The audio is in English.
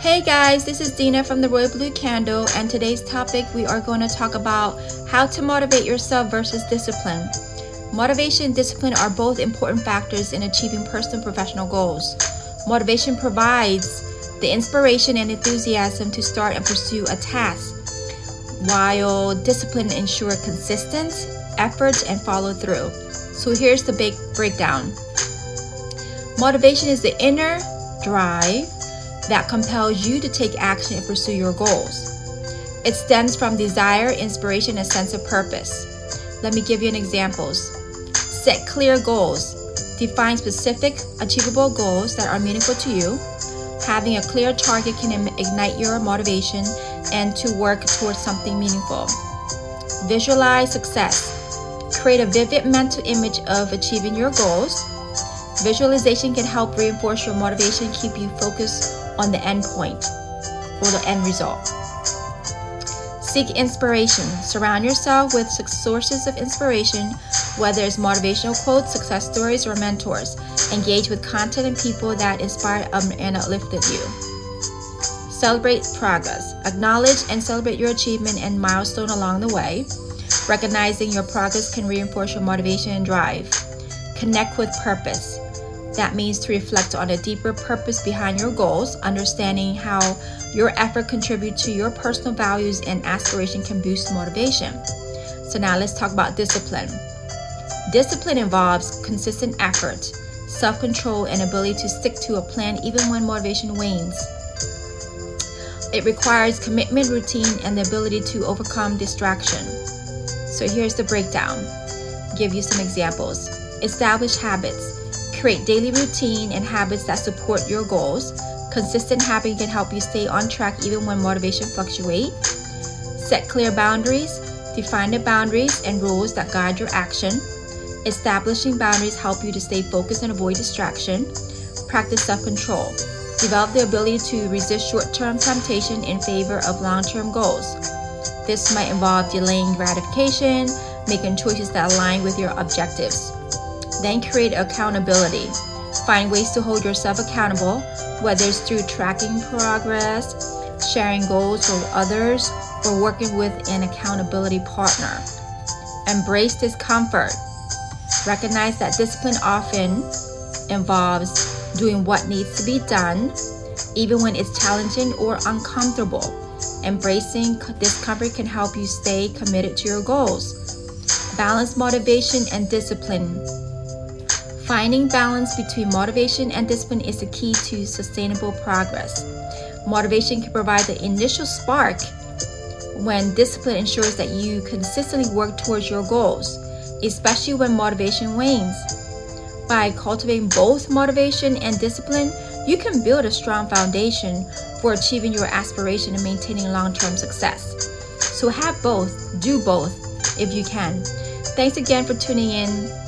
Hey guys, this is Dina from the Royal Blue Candle, and today's topic we are going to talk about how to motivate yourself versus discipline. Motivation and discipline are both important factors in achieving personal professional goals. Motivation provides the inspiration and enthusiasm to start and pursue a task, while discipline ensures consistency, effort, and follow through. So here's the big breakdown. Motivation is the inner drive that compels you to take action and pursue your goals. It stems from desire, inspiration, and sense of purpose. Let me give you an examples. Set clear goals. Define specific, achievable goals that are meaningful to you. Having a clear target can ignite your motivation and to work towards something meaningful. Visualize success. Create a vivid mental image of achieving your goals. Visualization can help reinforce your motivation, keep you focused on the end point or the end result. Seek inspiration. Surround yourself with sources of inspiration, whether it's motivational quotes, success stories, or mentors. Engage with content and people that inspire um, and uplifted you. Celebrate progress. Acknowledge and celebrate your achievement and milestone along the way. Recognizing your progress can reinforce your motivation and drive. Connect with purpose. That means to reflect on a deeper purpose behind your goals, understanding how your effort contributes to your personal values and aspiration can boost motivation. So now let's talk about discipline. Discipline involves consistent effort, self-control, and ability to stick to a plan even when motivation wanes. It requires commitment, routine, and the ability to overcome distraction. So here's the breakdown. Give you some examples. Establish habits. Create daily routine and habits that support your goals. Consistent habit can help you stay on track even when motivation fluctuates. Set clear boundaries. Define the boundaries and rules that guide your action. Establishing boundaries help you to stay focused and avoid distraction. Practice self-control. Develop the ability to resist short-term temptation in favor of long-term goals. This might involve delaying gratification, making choices that align with your objectives. Then create accountability. Find ways to hold yourself accountable, whether it's through tracking progress, sharing goals with others, or working with an accountability partner. Embrace discomfort. Recognize that discipline often involves doing what needs to be done, even when it's challenging or uncomfortable. Embracing discomfort can help you stay committed to your goals. Balance motivation and discipline. Finding balance between motivation and discipline is the key to sustainable progress. Motivation can provide the initial spark when discipline ensures that you consistently work towards your goals, especially when motivation wanes. By cultivating both motivation and discipline, you can build a strong foundation for achieving your aspiration and maintaining long term success. So have both, do both if you can. Thanks again for tuning in.